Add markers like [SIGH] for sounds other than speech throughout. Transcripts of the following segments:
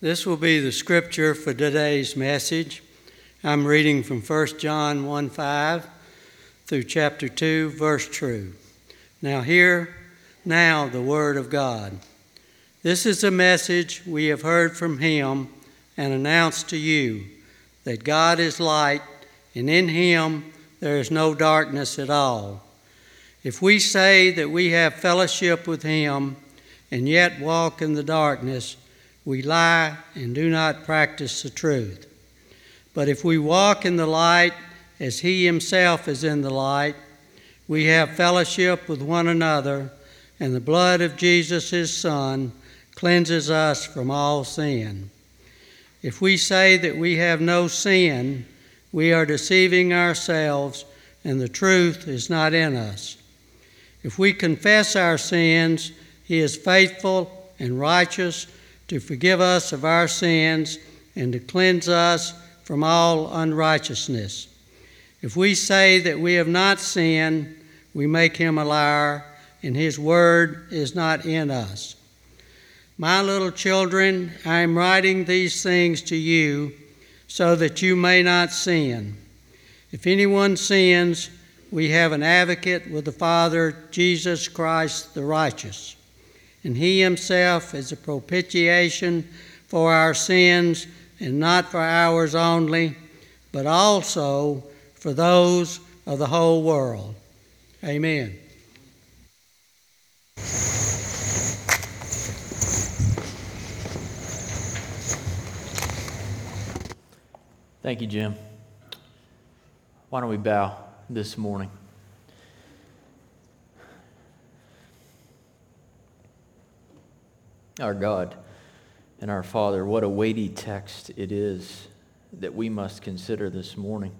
This will be the scripture for today's message. I'm reading from 1 John 1 5 through chapter 2, verse 2. Now, hear now the word of God. This is a message we have heard from him and announced to you that God is light, and in him there is no darkness at all. If we say that we have fellowship with him and yet walk in the darkness, we lie and do not practice the truth. But if we walk in the light as he himself is in the light, we have fellowship with one another, and the blood of Jesus, his Son, cleanses us from all sin. If we say that we have no sin, we are deceiving ourselves, and the truth is not in us. If we confess our sins, he is faithful and righteous to forgive us of our sins and to cleanse us from all unrighteousness. If we say that we have not sinned, we make him a liar, and his word is not in us. My little children, I am writing these things to you so that you may not sin. If anyone sins, we have an advocate with the Father, Jesus Christ the righteous. And he himself is a propitiation for our sins, and not for ours only, but also for those of the whole world. Amen. Thank you, Jim. Why don't we bow this morning? Our God and our Father, what a weighty text it is that we must consider this morning.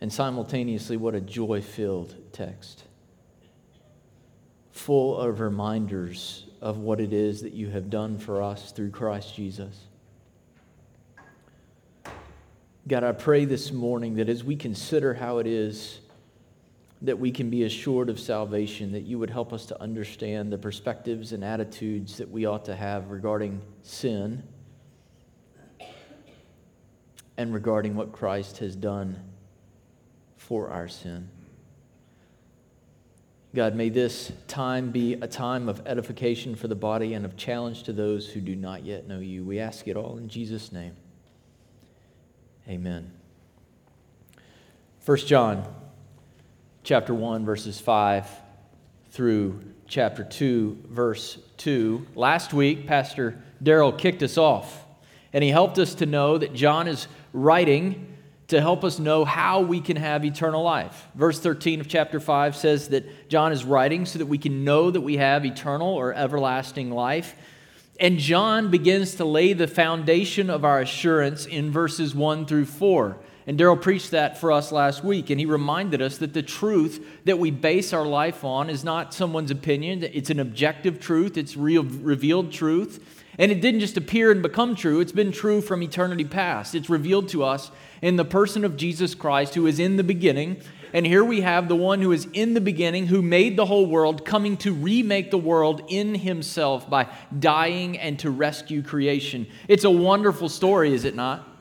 And simultaneously, what a joy filled text, full of reminders of what it is that you have done for us through Christ Jesus. God, I pray this morning that as we consider how it is that we can be assured of salvation, that you would help us to understand the perspectives and attitudes that we ought to have regarding sin and regarding what Christ has done for our sin. God, may this time be a time of edification for the body and of challenge to those who do not yet know you. We ask it all in Jesus' name. Amen. 1 John chapter 1 verses 5 through chapter 2 verse 2. Last week Pastor Daryl kicked us off and he helped us to know that John is writing to help us know how we can have eternal life. Verse 13 of chapter 5 says that John is writing so that we can know that we have eternal or everlasting life. And John begins to lay the foundation of our assurance in verses 1 through 4. And Daryl preached that for us last week, and he reminded us that the truth that we base our life on is not someone's opinion, it's an objective truth, it's real, revealed truth. And it didn't just appear and become true, it's been true from eternity past. It's revealed to us in the person of Jesus Christ, who is in the beginning. And here we have the one who is in the beginning, who made the whole world, coming to remake the world in himself by dying and to rescue creation. It's a wonderful story, is it not?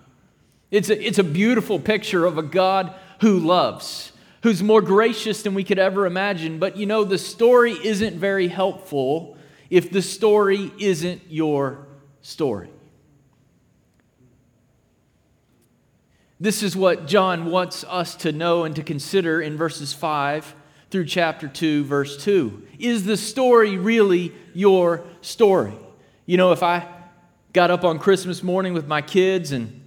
It's a, it's a beautiful picture of a God who loves, who's more gracious than we could ever imagine. But you know, the story isn't very helpful if the story isn't your story. This is what John wants us to know and to consider in verses 5 through chapter 2, verse 2. Is the story really your story? You know, if I got up on Christmas morning with my kids and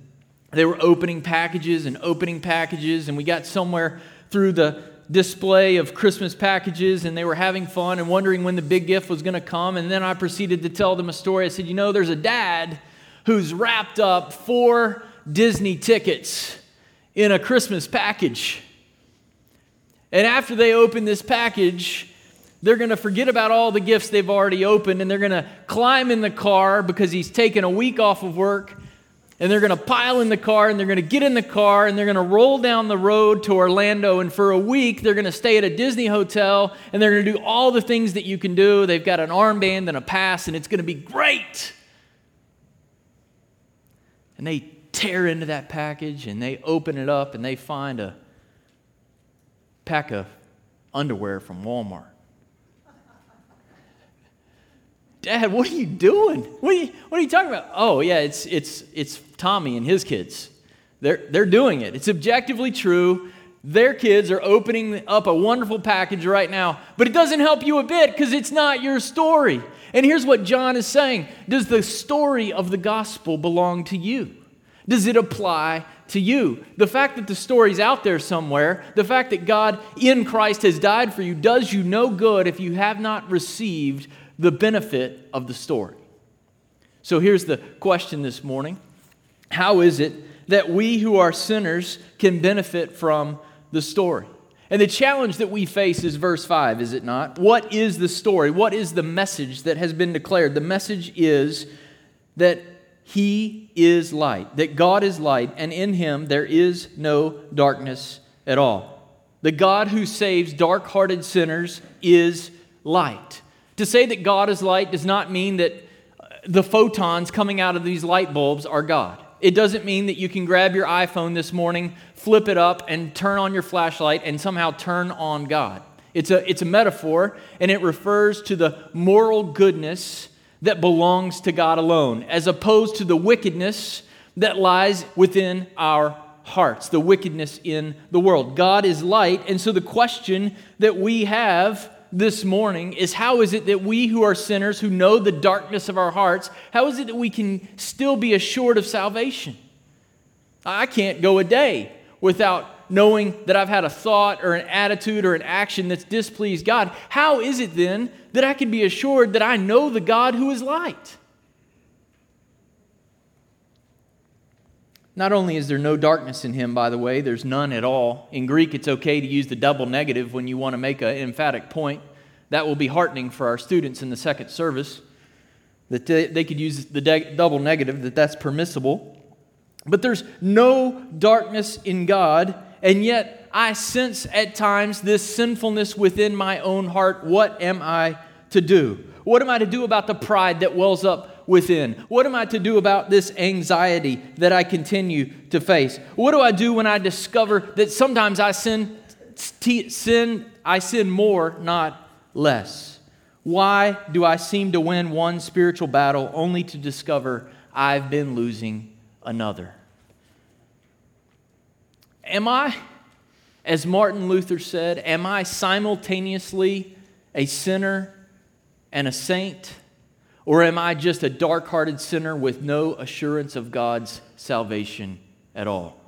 they were opening packages and opening packages, and we got somewhere through the display of Christmas packages and they were having fun and wondering when the big gift was going to come. And then I proceeded to tell them a story. I said, You know, there's a dad who's wrapped up four Disney tickets in a Christmas package. And after they open this package, they're going to forget about all the gifts they've already opened and they're going to climb in the car because he's taken a week off of work and they're going to pile in the car and they're going to get in the car and they're going to roll down the road to Orlando. And for a week, they're going to stay at a Disney hotel and they're going to do all the things that you can do. They've got an armband and a pass, and it's going to be great. And they tear into that package and they open it up and they find a pack of underwear from Walmart. Dad, what are you doing? What are you, what are you talking about? Oh, yeah, it's, it's, it's Tommy and his kids. They're, they're doing it. It's objectively true. Their kids are opening up a wonderful package right now, but it doesn't help you a bit because it's not your story. And here's what John is saying Does the story of the gospel belong to you? Does it apply to you? The fact that the story's out there somewhere, the fact that God in Christ has died for you, does you no good if you have not received the benefit of the story. So here's the question this morning How is it that we who are sinners can benefit from the story? And the challenge that we face is verse 5, is it not? What is the story? What is the message that has been declared? The message is that He is light, that God is light, and in Him there is no darkness at all. The God who saves dark hearted sinners is light. To say that God is light does not mean that uh, the photons coming out of these light bulbs are God. It doesn't mean that you can grab your iPhone this morning, flip it up, and turn on your flashlight and somehow turn on God. It's a, it's a metaphor, and it refers to the moral goodness that belongs to God alone, as opposed to the wickedness that lies within our hearts, the wickedness in the world. God is light, and so the question that we have this morning is how is it that we who are sinners, who know the darkness of our hearts, how is it that we can still be assured of salvation? I can't go a day without knowing that I've had a thought or an attitude or an action that's displeased God. How is it then that I can be assured that I know the God who is light? Not only is there no darkness in him, by the way, there's none at all. In Greek, it's okay to use the double negative when you want to make an emphatic point. That will be heartening for our students in the second service, that they, could use the double negative, that that's permissible. But there's no darkness in God, and yet I sense at times this sinfulness within my own heart. What am I to do? What am I to do about the pride that wells up within? What am I to do about this anxiety that I continue to face? What do I do when I discover that sometimes I sin, sin I sin more, not less? Why do I seem to win one spiritual battle only to discover I've been losing another? Am I, as Martin Luther said, am I simultaneously a sinner and a saint? Or am I just a dark hearted sinner with no assurance of God's salvation at all?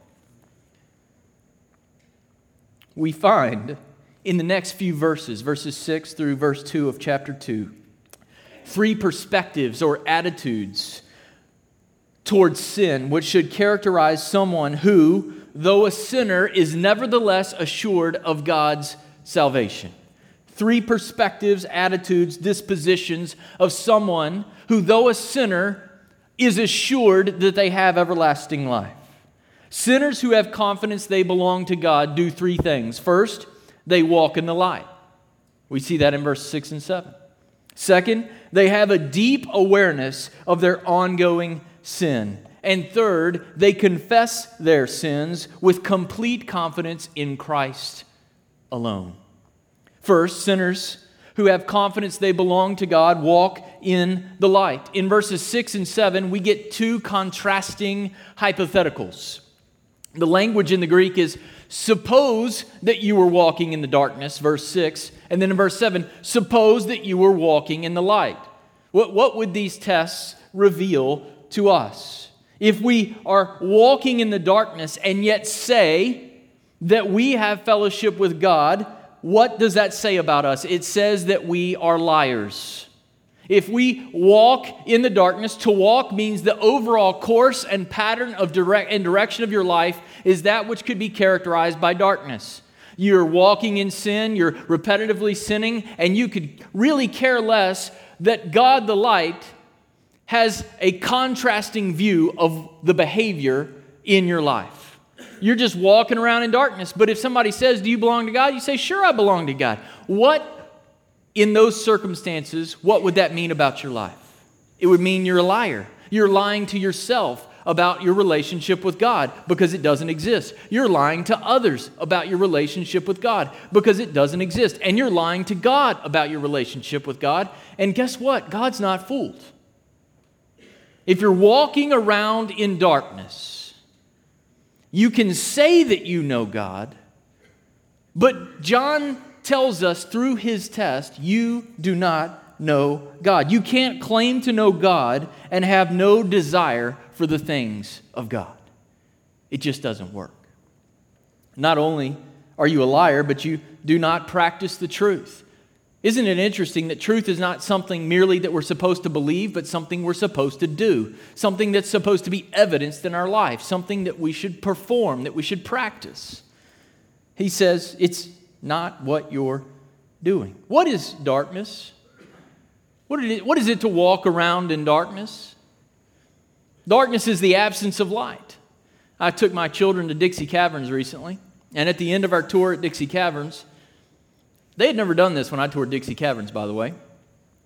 We find in the next few verses, verses 6 through verse 2 of chapter 2, three perspectives or attitudes towards sin which should characterize someone who, though a sinner, is nevertheless assured of God's salvation three perspectives, attitudes, dispositions of someone who, though a sinner, is assured that they have everlasting life. Sinners who have confidence they belong to God do three things. First, they walk in the light. We see that in verse 6 and 7. Second, they have a deep awareness of their ongoing sin. And third, they confess their sins with complete confidence in Christ alone. First, sinners who have confidence they belong to God walk in the light. In verses 6 and 7, we get two contrasting hypotheticals. The language in the Greek is suppose that you were walking in the darkness, verse 6, and then in verse 7, suppose that you were walking in the light. What, what would these tests reveal to us? If we are walking in the darkness and yet say that we have fellowship with God, what does that say about us? It says that we are liars. If we walk in the darkness, to walk means the overall course and pattern of direct and direction of your life is that which could be characterized by darkness. You're walking in sin, you're repetitively sinning, and you could really care less that God the light has a contrasting view of the behavior in your life. You're just walking around in darkness, but if somebody says, Do you belong to God? You say, Sure, I belong to God. What, in those circumstances, what would that mean about your life? It would mean you're a liar. You're lying to yourself about your relationship with God because it doesn't exist. You're lying to others about your relationship with God because it doesn't exist. And you're lying to God about your relationship with God. And guess what? God's not fooled. If you're walking around in darkness, you can say that you know God, but John tells us through his test, you do not know God. You can't claim to know God and have no desire for the things of God. It just doesn't work. Not only are you a liar, but you do not practice the truth. Isn't it interesting that truth is not something merely that we're supposed to believe, but something we're supposed to do? Something that's supposed to be evidenced in our life, something that we should perform, that we should practice. He says it's not what you're doing. What is darkness? What is, it, to walk around in darkness? Darkness is the absence of light. I took my children to Dixie Caverns recently, and at the end of our tour at Dixie Caverns, they had never done this when I toured Dixie Caverns, by the way.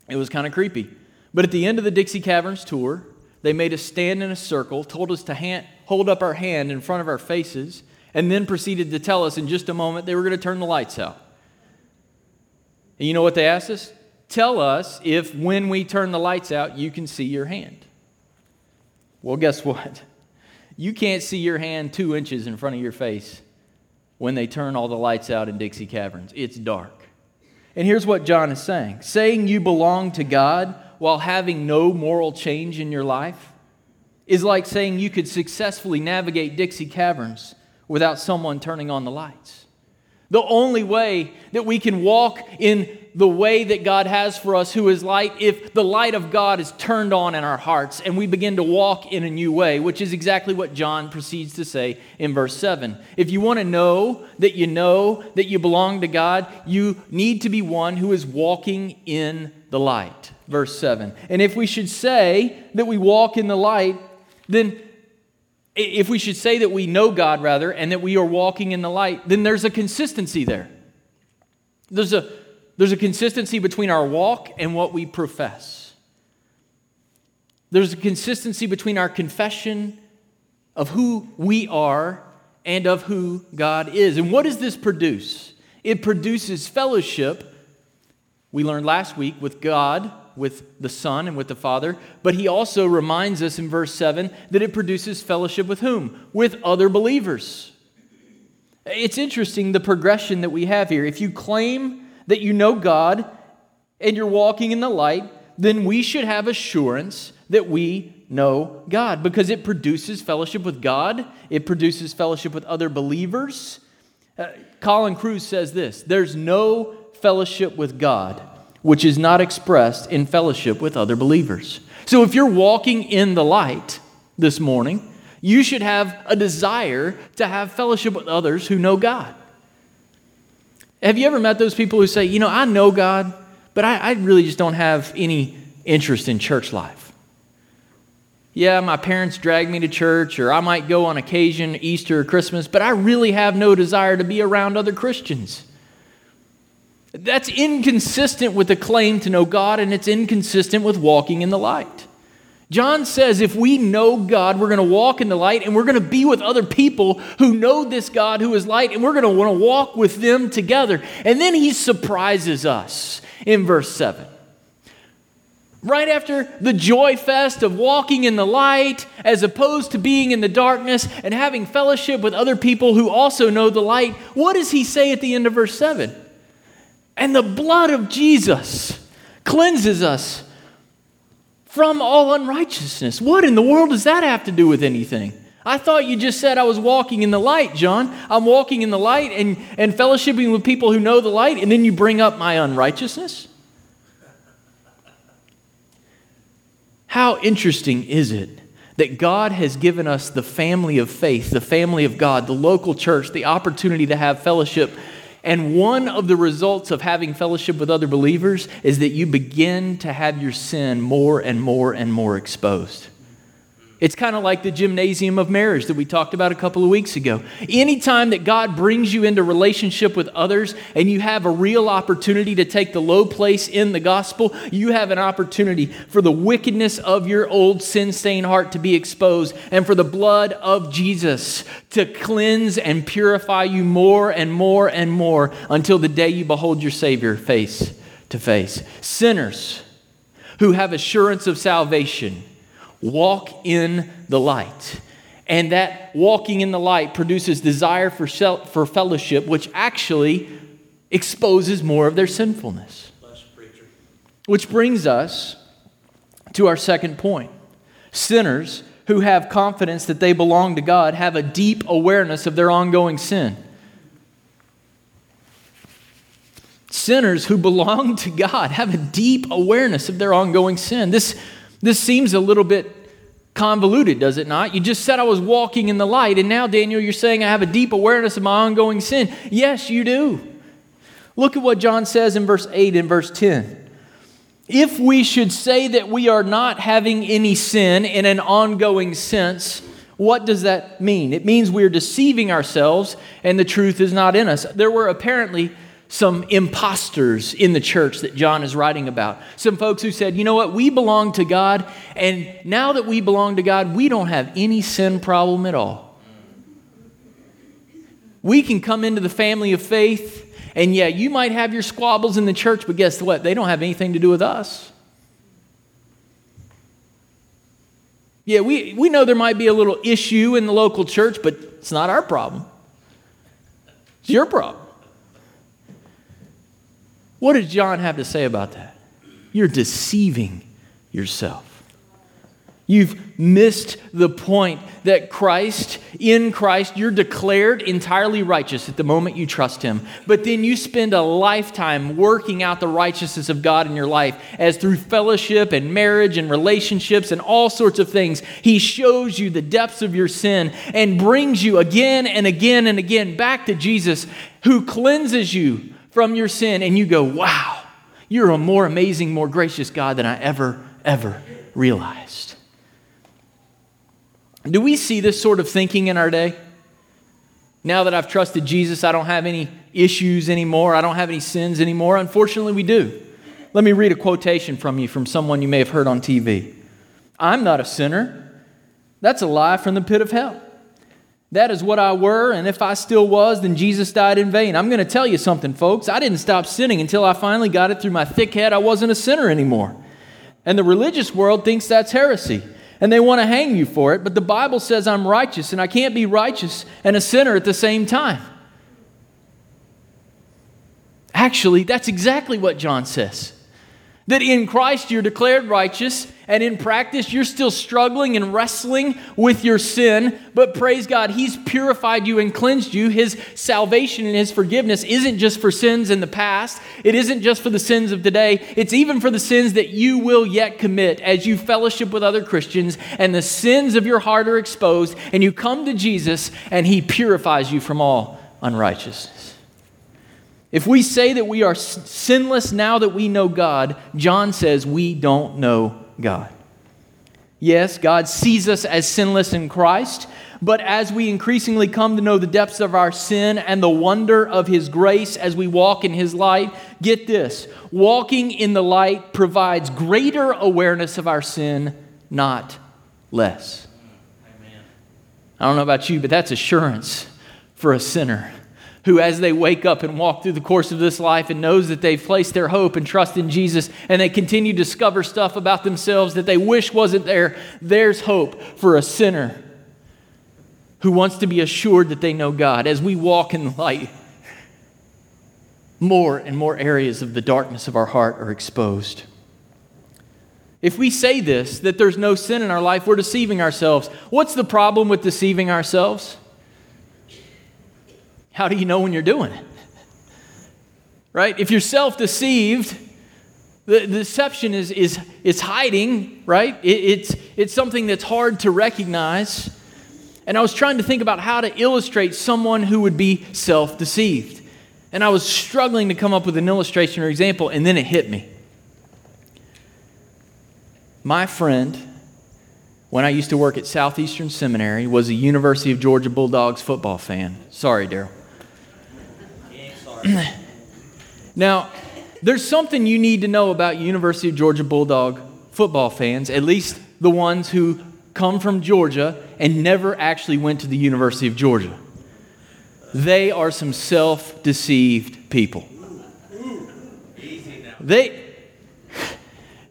It was kind of creepy. But at the end of the Dixie Caverns tour, they made us stand in a circle, told us to hand, hold up our hand in front of our faces, and then proceeded to tell us in just a moment they were going to turn the lights out. And you know what they asked us? tell us if when we turn the lights out, you can see your hand. Well, guess what? You can't see your hand two inches in front of your face when they turn all the lights out in Dixie Caverns. It's dark. And here's what John is saying saying you belong to God while having no moral change in your life is like saying you could successfully navigate Dixie Caverns without someone turning on the lights. The only way that we can walk in the way that God has for us, who is light, if the light of God is turned on in our hearts and we begin to walk in a new way, which is exactly what John proceeds to say in verse 7. If you want to know that you know that you belong to God, you need to be one who is walking in the light. Verse 7. And if we should say that we walk in the light, then if we should say that we know God, rather, and that we are walking in the light, then there's a consistency there. There's a there's a consistency between our walk and what we profess. There's a consistency between our confession of who we are and of who God is. And what does this produce? It produces fellowship, we learned last week, with God, with the Son, and with the Father. But he also reminds us in verse 7 that it produces fellowship with whom? With other believers. It's interesting the progression that we have here. If you claim that you know God and you're walking in the light, then we should have assurance that we know God because it produces fellowship with God, it produces fellowship with other believers. Uh, Colin Kruse says this there's no fellowship with God which is not expressed in fellowship with other believers. So if you're walking in the light this morning, you should have a desire to have fellowship with others who know God. Have you ever met those people who say, you know, I know God, but I, I really just don't have any interest in church life? Yeah, my parents drag me to church, or I might go on occasion, Easter or Christmas, but I really have no desire to be around other Christians. That's inconsistent with the claim to know God, and it's inconsistent with walking in the light. John says if we know God, we're going to walk in the light and we're going to be with other people who know this God who is light and we're going to want to walk with them together. And then he surprises us in verse 7. Right after the joy fest of walking in the light as opposed to being in the darkness and having fellowship with other people who also know the light, what does he say at the end of verse 7? And the blood of Jesus cleanses us from all unrighteousness. What in the world does that have to do with anything? I thought you just said I was walking in the light, John. I'm walking in the light and, and fellowshipping with people who know the light, and then you bring up my unrighteousness? How interesting is it that God has given us the family of faith, the family of God, the local church, the opportunity to have fellowship And one of the results of having fellowship with other believers is that you begin to have your sin more and more and more exposed. It's kind of like the gymnasium of marriage that we talked about a couple of weeks ago. Anytime that God brings you into relationship with others and you have a real opportunity to take the low place in the gospel, you have an opportunity for the wickedness of your old sin stained heart to be exposed and for the blood of Jesus to cleanse and purify you more and more and more until the day you behold your Savior face to face. Sinners who have assurance of salvation walk in the light. And that walking in the light produces desire for, for fellowship, which actually exposes more of their sinfulness. Which brings us to our second point. Sinners who have confidence that they belong to God have a deep awareness of their ongoing sin. Sinners who belong [LAUGHS] to God have a deep awareness of their ongoing sin. This this seems a little bit convoluted, does it not? You just said I was walking in the light, and now, Daniel, you're saying I have a deep awareness of my ongoing sin. Yes, you do. Look at what John says in verse 8 and verse 10. If we should say that we are not having any sin in an ongoing sense, what does that mean? It means we are deceiving ourselves and the truth is not in us. There were apparently some imposters in the church that John is writing about. Some folks who said, you know what, we belong to God, and now that we belong to God, we don't have any sin problem at all. We can come into the family of faith, and yeah, you might have your squabbles in the church, but guess what? They don't have anything to do with us. Yeah, we, we know there might be a little issue in the local church, but it's not our problem. It's your problem. What does John have to say about that? You're deceiving yourself. You've missed the point that Christ, in Christ, you're declared entirely righteous at the moment you trust Him. But then you spend a lifetime working out the righteousness of God in your life as through fellowship and marriage and relationships and all sorts of things. He shows you the depths of your sin and brings you again and again and again back to Jesus, who cleanses you from your sin and you go, wow, you're a more amazing, more gracious God than I ever, ever realized. Do we see this sort of thinking in our day? Now that I've trusted Jesus, I don't have any issues anymore. I don't have any sins anymore. Unfortunately, we do. Let me read a quotation from you from someone you may have heard on TV. I'm not a sinner. That's a lie from the pit of hell. That is what I were, and if I still was, then Jesus died in vain. I'm going to tell you something, folks. I didn't stop sinning until I finally got it through my thick head I wasn't a sinner anymore. And the religious world thinks that's heresy, and they want to hang you for it, but the Bible says I'm righteous, and I can't be righteous and a sinner at the same time. Actually, that's exactly what John says. That in Christ you're declared righteous, and in practice you're still struggling and wrestling with your sin. But praise God, He's purified you and cleansed you. His salvation and His forgiveness isn't just for sins in the past, it isn't just for the sins of today, it's even for the sins that you will yet commit as you fellowship with other Christians, and the sins of your heart are exposed, and you come to Jesus, and He purifies you from all unrighteousness. If we say that we are sinless now that we know God, John says we don't know God. Yes, God sees us as sinless in Christ, but as we increasingly come to know the depths of our sin and the wonder of His grace as we walk in His light, get this walking in the light provides greater awareness of our sin, not less. Amen. I don't know about you, but that's assurance for a sinner who, as they wake up and walk through the course of this life and knows that they've placed their hope and trust in Jesus and they continue to discover stuff about themselves that they wish wasn't there, there's hope for a sinner who wants to be assured that they know God. As we walk in light, more and more areas of the darkness of our heart are exposed. If we say this, that there's no sin in our life, we're deceiving ourselves. What's the problem with deceiving ourselves? How do you know when you're doing it? Right? If you're self deceived, the, deception is, is, is hiding, right? It, it's, it's something that's hard to recognize. And I was trying to think about how to illustrate someone who would be self deceived. And I was struggling to come up with an illustration or example, and then it hit me. My friend, when I used to work at Southeastern Seminary, was a University of Georgia Bulldogs football fan. Sorry, Daryl. [CLEARS THROAT] now, there's something you need to know about University of Georgia Bulldog football fans, at least the ones who come from Georgia and never actually went to the University of Georgia. They are some self deceived people. They,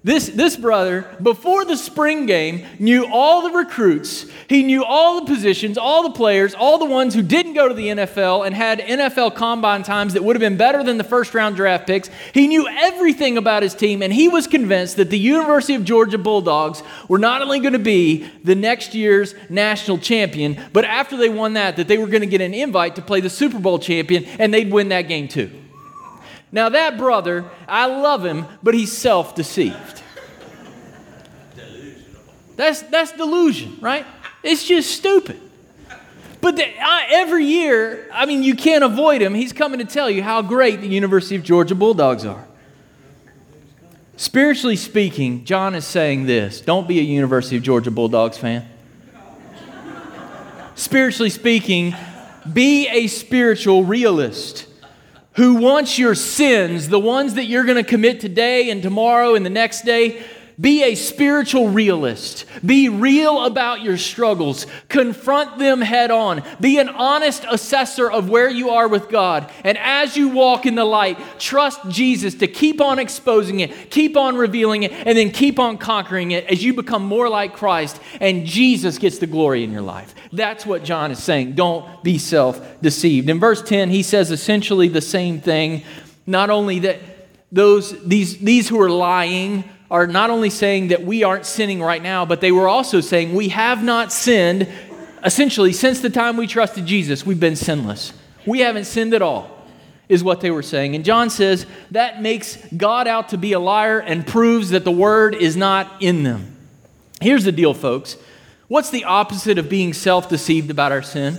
this, this brother, before the spring game, knew all the recruits. He knew all the positions, all the players, all the ones who didn't go to the NFL and had NFL combine times that would have been better than the first round draft picks. He knew everything about his team, and he was convinced that the University of Georgia Bulldogs were not only going to be the next year's national champion, but after they won that, that they were going to get an invite to play the Super Bowl champion, and they'd win that game too. Now, that brother, I love him, but he's self deceived. That's, that's delusion, right? It's just stupid. But the, I, every year, I mean, you can't avoid him. He's coming to tell you how great the University of Georgia Bulldogs are. Spiritually speaking, John is saying this don't be a University of Georgia Bulldogs fan. Spiritually speaking, be a spiritual realist who wants your sins, the ones that you're going to commit today and tomorrow and the next day, be a spiritual realist. Be real about your struggles. Confront them head on. Be an honest assessor of where you are with God. And as you walk in the light, trust Jesus to keep on exposing it, keep on revealing it, and then keep on conquering it as you become more like Christ and Jesus gets the glory in your life. That's what John is saying. Don't be self deceived. In verse 10, he says essentially the same thing. Not only that those, these, these who are lying, are not only saying that we aren't sinning right now, but they were also saying we have not sinned. Essentially, since the time we trusted Jesus, we've been sinless. We haven't sinned at all, is what they were saying. And John says that makes God out to be a liar and proves that the word is not in them. Here's the deal, folks. What's the opposite of being self deceived about our sin?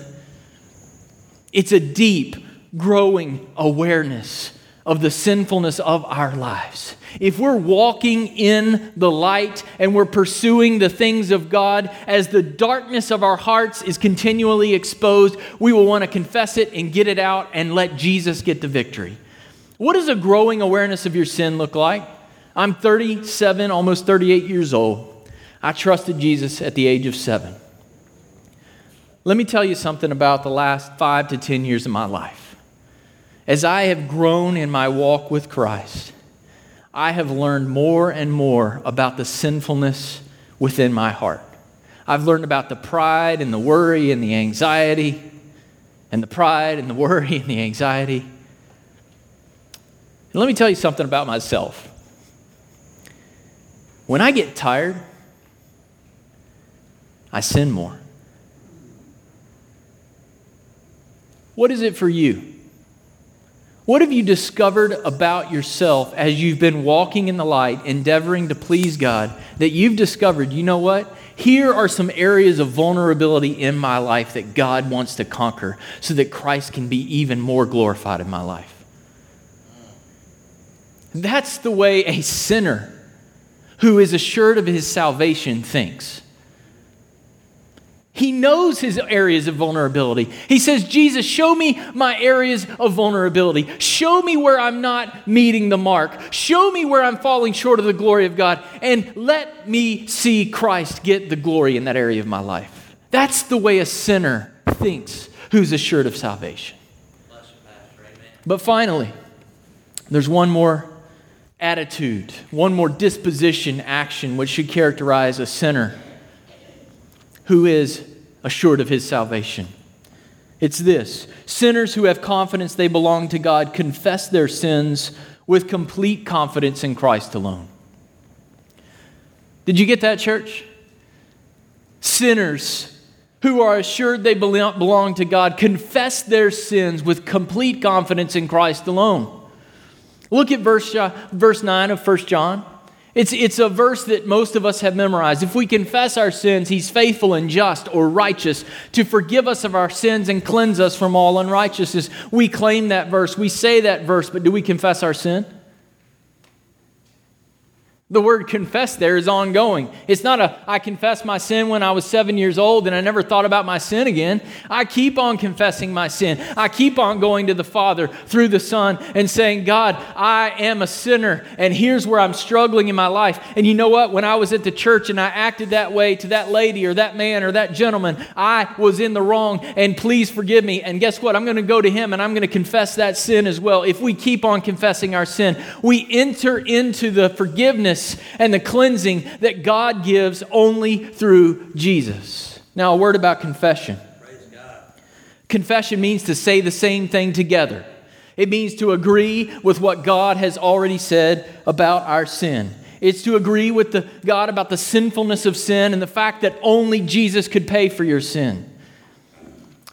It's a deep, growing awareness of the sinfulness of our lives. If we're walking in the light and we're pursuing the things of God, as the darkness of our hearts is continually exposed, we will want to confess it and get it out and let Jesus get the victory. What does a growing awareness of your sin look like? I'm 37, almost 38 years old. I trusted Jesus at the age of seven. Let me tell you something about the last five to 10 years of my life. As I have grown in my walk with Christ, I have learned more and more about the sinfulness within my heart. I've learned about the pride and the worry and the anxiety, and the pride and the [LAUGHS] worry and the anxiety. And let me tell you something about myself. When I get tired, I sin more. What is it for you? What have you discovered about yourself as you've been walking in the light, endeavoring to please God, that you've discovered, you know what? Here are some areas of vulnerability in my life that God wants to conquer so that Christ can be even more glorified in my life. That's the way a sinner who is assured of his salvation thinks. He knows his areas of vulnerability. He says, Jesus, show me my areas of vulnerability. Show me where I'm not meeting the mark. Show me where I'm falling short of the glory of God. And let me see Christ get the glory in that area of my life. That's the way a sinner thinks who's assured of salvation. But finally, there's one more attitude, one more disposition, action, which should characterize a sinner who is assured of his salvation. It's this sinners who have confidence they belong to God confess their sins with complete confidence in Christ alone. Did you get that, church? Sinners who are assured they belong to God confess their sins with complete confidence in Christ alone. Look at verse, uh, verse 9 of 1 John. It's, it's a verse that most of us have memorized. If we confess our sins, He's faithful and just or righteous to forgive us of our sins and cleanse us from all unrighteousness. We claim that verse, we say that verse, but do we confess our sin? The word confess there is ongoing. It's not a, I confessed my sin when I was seven years old and I never thought about my sin again. I keep on confessing my sin. I keep on going to the Father through the Son and saying, God, I am a sinner and here's where I'm struggling in my life. And you know what? When I was at the church and I acted that way to that lady or that man or that gentleman, I was in the wrong and please forgive me. And guess what? I'm going to go to Him and I'm going to confess that sin as well. If we keep on confessing our sin, we enter into the forgiveness and the cleansing that God gives only through Jesus. Now, a word about confession. Confession means to say the same thing together. It means to agree with what God has already said about our sin. It's to agree with the, God about the sinfulness of sin and the fact that only Jesus could pay for your sin.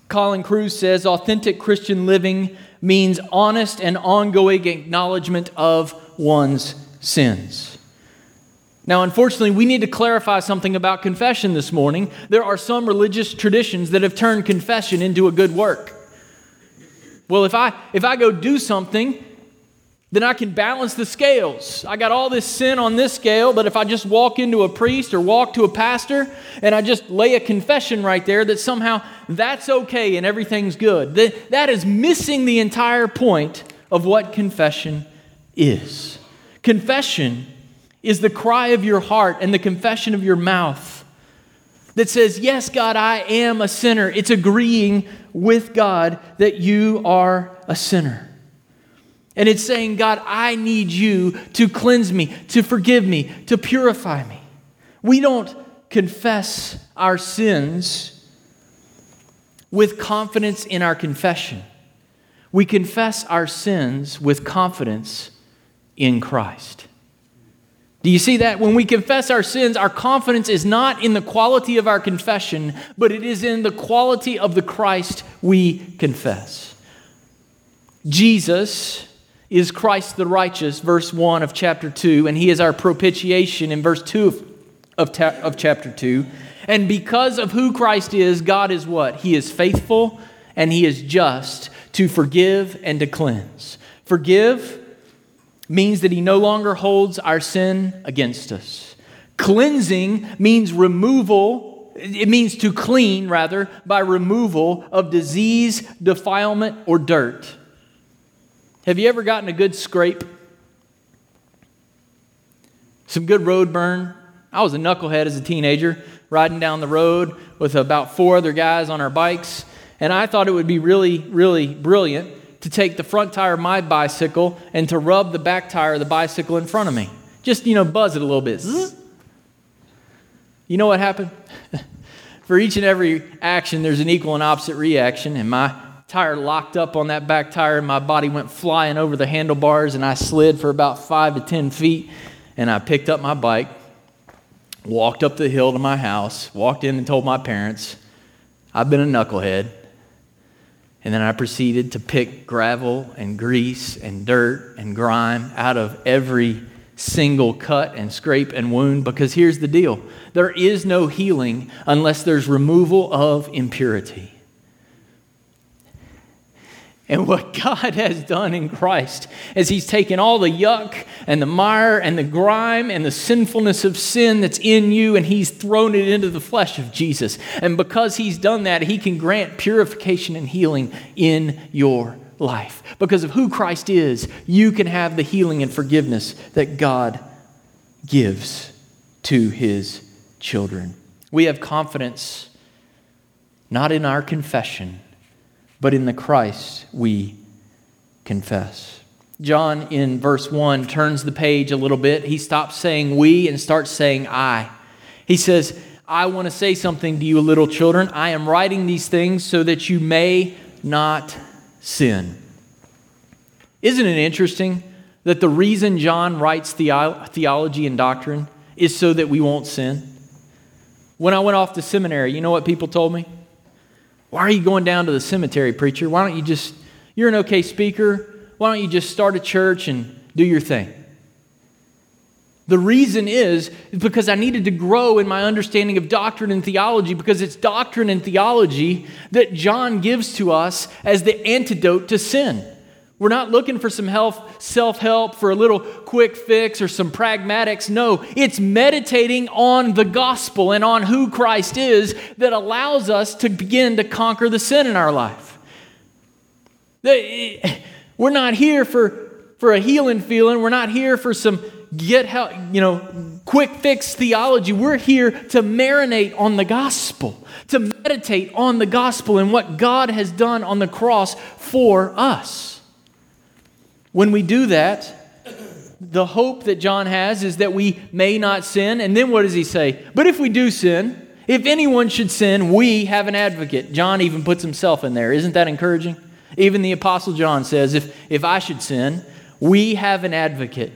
Colin Kruse says authentic Christian living means honest and ongoing acknowledgement of one's sins. Now, unfortunately, we need to clarify something about confession this morning. There are some religious traditions that have turned confession into a good work. Well, if I if I go do something, then I can balance the scales. I got all this sin on this scale, but if I just walk into a priest or walk to a pastor and I just lay a confession right there that somehow that's okay and everything's good, that, that is missing the entire point of what confession is. Confession is the cry of your heart and the confession of your mouth that says, Yes, God, I am a sinner. It's agreeing with God that you are a sinner. And it's saying, God, I need you to cleanse me, to forgive me, to purify me. We don't confess our sins with confidence in our confession. We confess our sins with confidence in Christ. Do you see that? When we confess our sins, our confidence is not in the quality of our confession, but it is in the quality of the Christ we confess. Jesus is Christ the righteous, verse 1 of chapter 2, and he is our propitiation in verse 2 of, ta- of chapter 2. And because of who Christ is, God is what? He is faithful and he is just to forgive and to cleanse. Forgive means that he no longer holds our sin against us. Cleansing means removal, it means to clean, rather, by removal of disease, defilement, or dirt. Have you ever gotten a good scrape? Some good road burn? I was a knucklehead as a teenager, riding down the road with about four other guys on our bikes, and I thought it would be really, really brilliant to take the front tire of my bicycle and to rub the back tire of the bicycle in front of me. Just, you know, buzz it a little bit. You know what happened? [LAUGHS] For each and every action, there's an equal and opposite reaction, and my tire locked up on that back tire, and my body went flying over the handlebars, and I slid for about five to 10 feet, and I picked up my bike, walked up the hill to my house, walked in and told my parents, I've been a knucklehead. And then I proceeded to pick gravel and grease and dirt and grime out of every single cut and scrape and wound because here's the deal there is no healing unless there's removal of impurity. And what God has done in Christ is He's taken all the yuck and the mire and the grime and the sinfulness of sin that's in you and He's thrown it into the flesh of Jesus. And because He's done that, He can grant purification and healing in your life. Because of who Christ is, you can have the healing and forgiveness that God gives to His children. We have confidence not in our confession but in the Christ we confess. John, in verse 1, turns the page a little bit. He stops saying we and starts saying I. He says, I want to say something to you, little children. I am writing these things so that you may not sin. Isn't it interesting that the reason John writes theology and doctrine is so that we won't sin? When I went off to seminary, you know what people told me? Why are you going down to the cemetery, preacher? Why don't you just, you're an okay speaker. Why don't you just start a church and do your thing? The reason is because I needed to grow in my understanding of doctrine and theology, because it's doctrine and theology that John gives to us as the antidote to sin. We're not looking for some help, self help, for a little quick fix or some pragmatics. No, it's meditating on the gospel and on who Christ is that allows us to begin to conquer the sin in our life. Eh, we're not here for, for a healing feeling. We're not here for some get help, you know, quick fix theology. We're here to marinate on the gospel, to meditate on the gospel and what God has done on the cross for us. When we do that, the hope that John has is that we may not sin. And then what does he say? But if we do sin, if anyone should sin, we have an advocate. John even puts himself in there. Isn't that encouraging? Even the Apostle John says, if, if I should sin, we have an advocate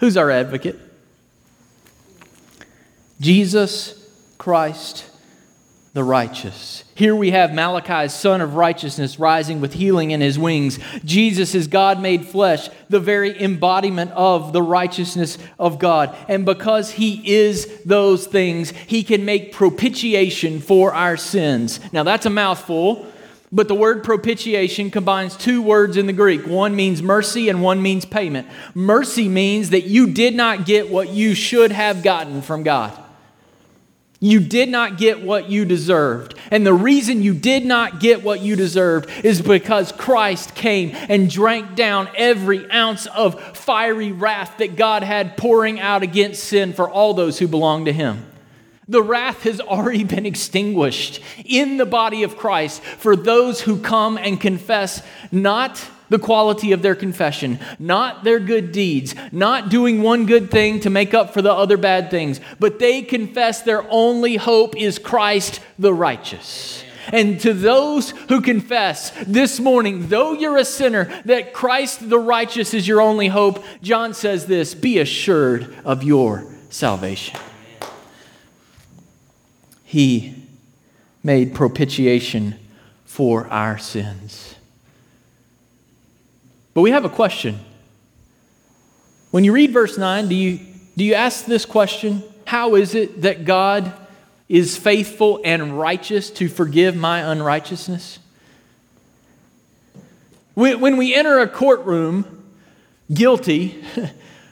Who's our advocate? Jesus Christ the righteous. Here we have Malachi's sun of righteousness rising with healing in his wings. Jesus is God made flesh, the very embodiment of the righteousness of God. And because he is those things, he can make propitiation for our sins. Now that's a mouthful. But the word propitiation combines two words in the Greek. One means mercy and one means payment. Mercy means that you did not get what you should have gotten from God. You did not get what you deserved. And the reason you did not get what you deserved is because Christ came and drank down every ounce of fiery wrath that God had pouring out against sin for all those who belong to Him. The wrath has already been extinguished in the body of Christ for those who come and confess not the quality of their confession, not their good deeds, not doing one good thing to make up for the other bad things, but they confess their only hope is Christ the righteous. And to those who confess this morning, though you're a sinner, that Christ the righteous is your only hope, John says this be assured of your salvation. He made propitiation for our sins. But we have a question. When you read verse 9, do you, do you ask this question? How is it that God is faithful and righteous to forgive my unrighteousness? When we enter a courtroom guilty,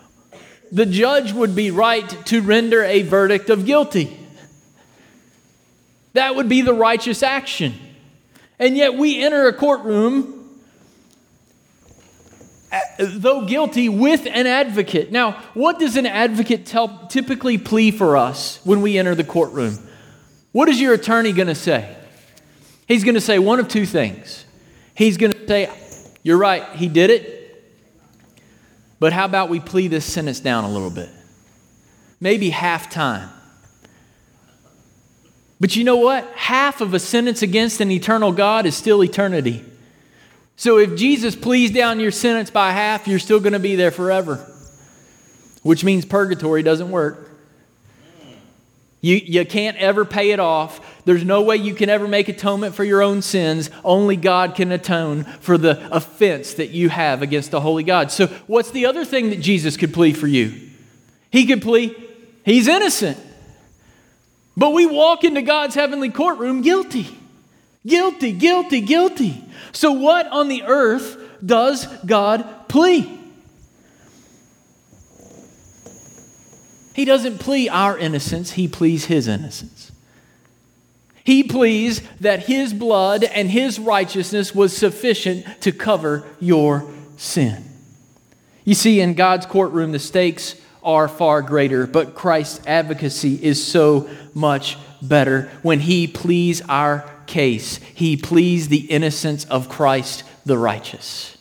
[LAUGHS] the judge would be right to render a verdict of guilty. That would be the righteous action. And yet we enter a courtroom, though guilty, with an advocate. Now, what does an advocate tell, typically plea for us when we enter the courtroom? What is your attorney going to say? He's going to say one of two things. He's going to say, You're right, he did it. But how about we plea this sentence down a little bit? Maybe half time. But you know what? Half of a sentence against an eternal God is still eternity. So if Jesus pleads down your sentence by half, you're still going to be there forever, which means purgatory doesn't work. You, you can't ever pay it off. There's no way you can ever make atonement for your own sins. Only God can atone for the offense that you have against the holy God. So, what's the other thing that Jesus could plead for you? He could plead, He's innocent. But we walk into God's heavenly courtroom guilty. Guilty, guilty, guilty. So, what on the earth does God plea? He doesn't plea our innocence, He pleads His innocence. He pleads that His blood and His righteousness was sufficient to cover your sin. You see, in God's courtroom, the stakes are far greater, but Christ's advocacy is so much better. When he pleads our case, he pleads the innocence of Christ the righteous.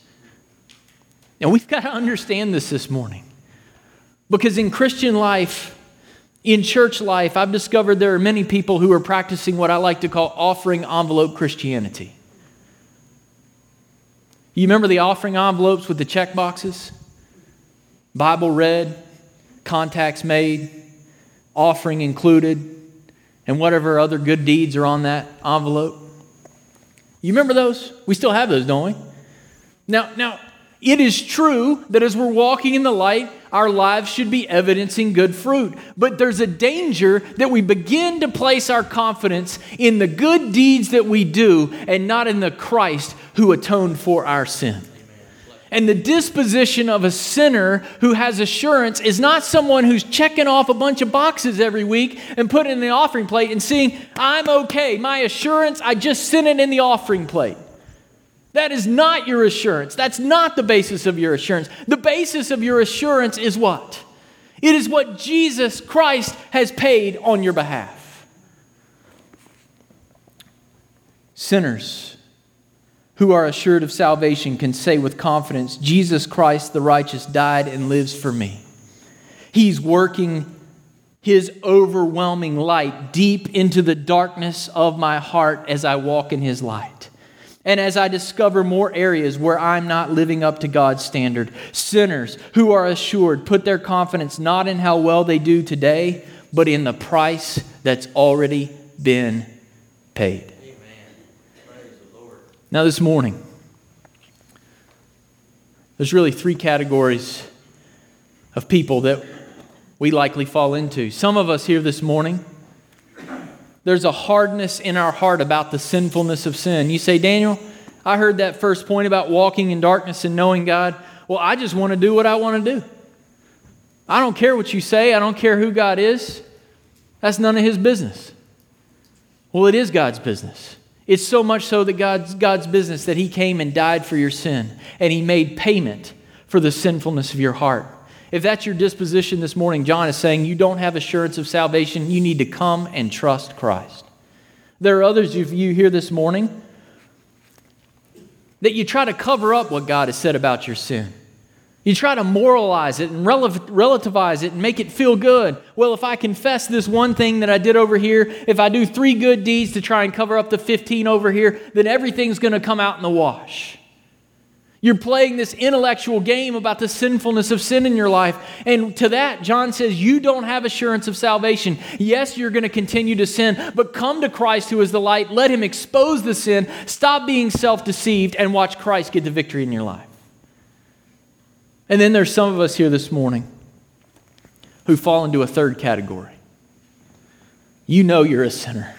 Now, we've got to understand this this morning because in Christian life, in church life, I've discovered there are many people who are practicing what I like to call offering envelope Christianity. You remember the offering envelopes with the check boxes? Bible read, contacts made, offering included, and whatever other good deeds are on that envelope. You remember those? We still have those, don't we? Now, now, It is true that as we're walking in the light, our lives should be evidencing good fruit. But there's a danger that we begin to place our confidence in the good deeds that we do and not in the Christ who atoned for our sin. And the disposition of a sinner who has assurance is not someone who's checking off a bunch of boxes every week and putting in the offering plate and seeing, I'm okay. My assurance, I just sent it in the offering plate. That is not your assurance. That's not the basis of your assurance. The basis of your assurance is what? It is what Jesus Christ has paid on your behalf. Sinners who are assured of salvation can say with confidence, Jesus Christ the righteous died and lives for me. He's working his overwhelming light deep into the darkness of my heart as I walk in his light. And as I discover more areas where I'm not living up to God's standard, sinners who are assured put their confidence not in how well they do today, but in the price that's already been paid. Now, this morning, there's really three categories of people that we likely fall into. Some of us here this morning, there's a hardness in our heart about the sinfulness of sin. You say, Daniel, I heard that first point about walking in darkness and knowing God. Well, I just want to do what I want to do. I don't care what you say, I don't care who God is. That's none of his business. Well, it is God's business. It's so much so that God's, God's business that he came and died for your sin, and he made payment for the sinfulness of your heart. If that's your disposition this morning, John is saying you don't have assurance of salvation. You need to come and trust Christ. There are others of you here this morning that you try to cover up what God has said about your sin. You try to moralize it and relativize it and make it feel good. Well, if I confess this one thing that I did over here, if I do three good deeds to try and cover up the 15 over here, then everything's going to come out in the wash. You're playing this intellectual game about the sinfulness of sin in your life. And to that, John says, You don't have assurance of salvation. Yes, you're going to continue to sin, but come to Christ who is the light. Let him expose the sin. Stop being self deceived and watch Christ get the victory in your life. And then there's some of us here this morning who fall into a third category. You know you're a sinner.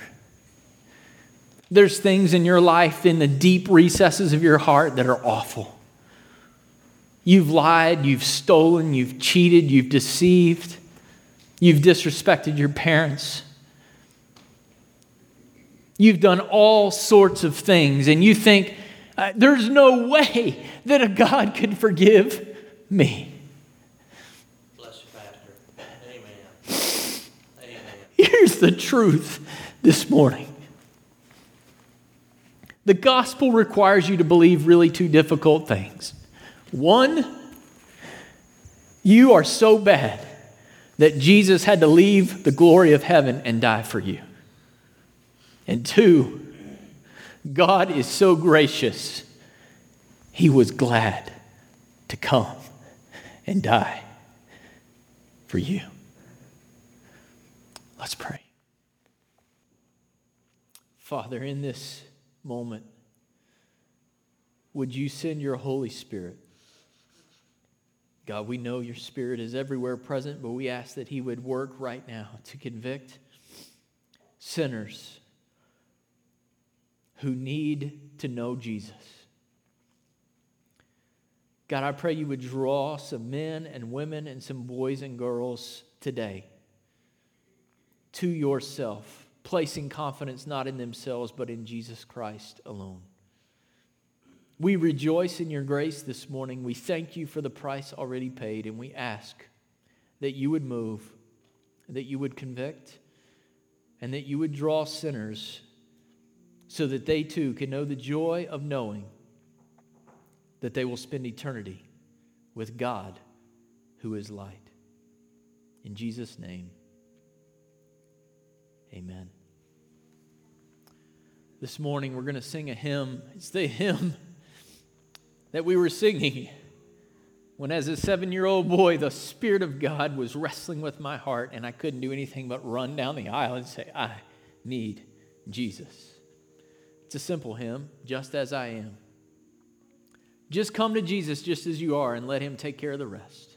There's things in your life, in the deep recesses of your heart, that are awful. You've lied, you've stolen, you've cheated, you've deceived, you've disrespected your parents. You've done all sorts of things, and you think, uh, there's no way that a God could forgive me. Bless you, Pastor. Amen. Amen. Here's the truth this morning the gospel requires you to believe really two difficult things. One, you are so bad that Jesus had to leave the glory of heaven and die for you. And two, God is so gracious, He was glad to come and die for you. Let's pray. Father, in this moment, would you send your Holy Spirit? God, we know your Spirit is everywhere present, but we ask that He would work right now to convict sinners who need to know Jesus. God, I pray you would draw some men and women and some boys and girls today to yourself placing confidence not in themselves, but in Jesus Christ alone. We rejoice in your grace this morning. We thank you for the price already paid, and we ask that you would move, that you would convict, and that you would draw sinners so that they too can know the joy of knowing that they will spend eternity with God who is light. In Jesus' name, amen. This morning we're going to sing a hymn. It's the hymn that we were singing when, as a seven year old boy, the Spirit of God was wrestling with my heart, and I couldn't do anything but run down the aisle and say, I need Jesus. It's a simple hymn, just as I am. Just come to Jesus just as you are and let Him take care of the rest.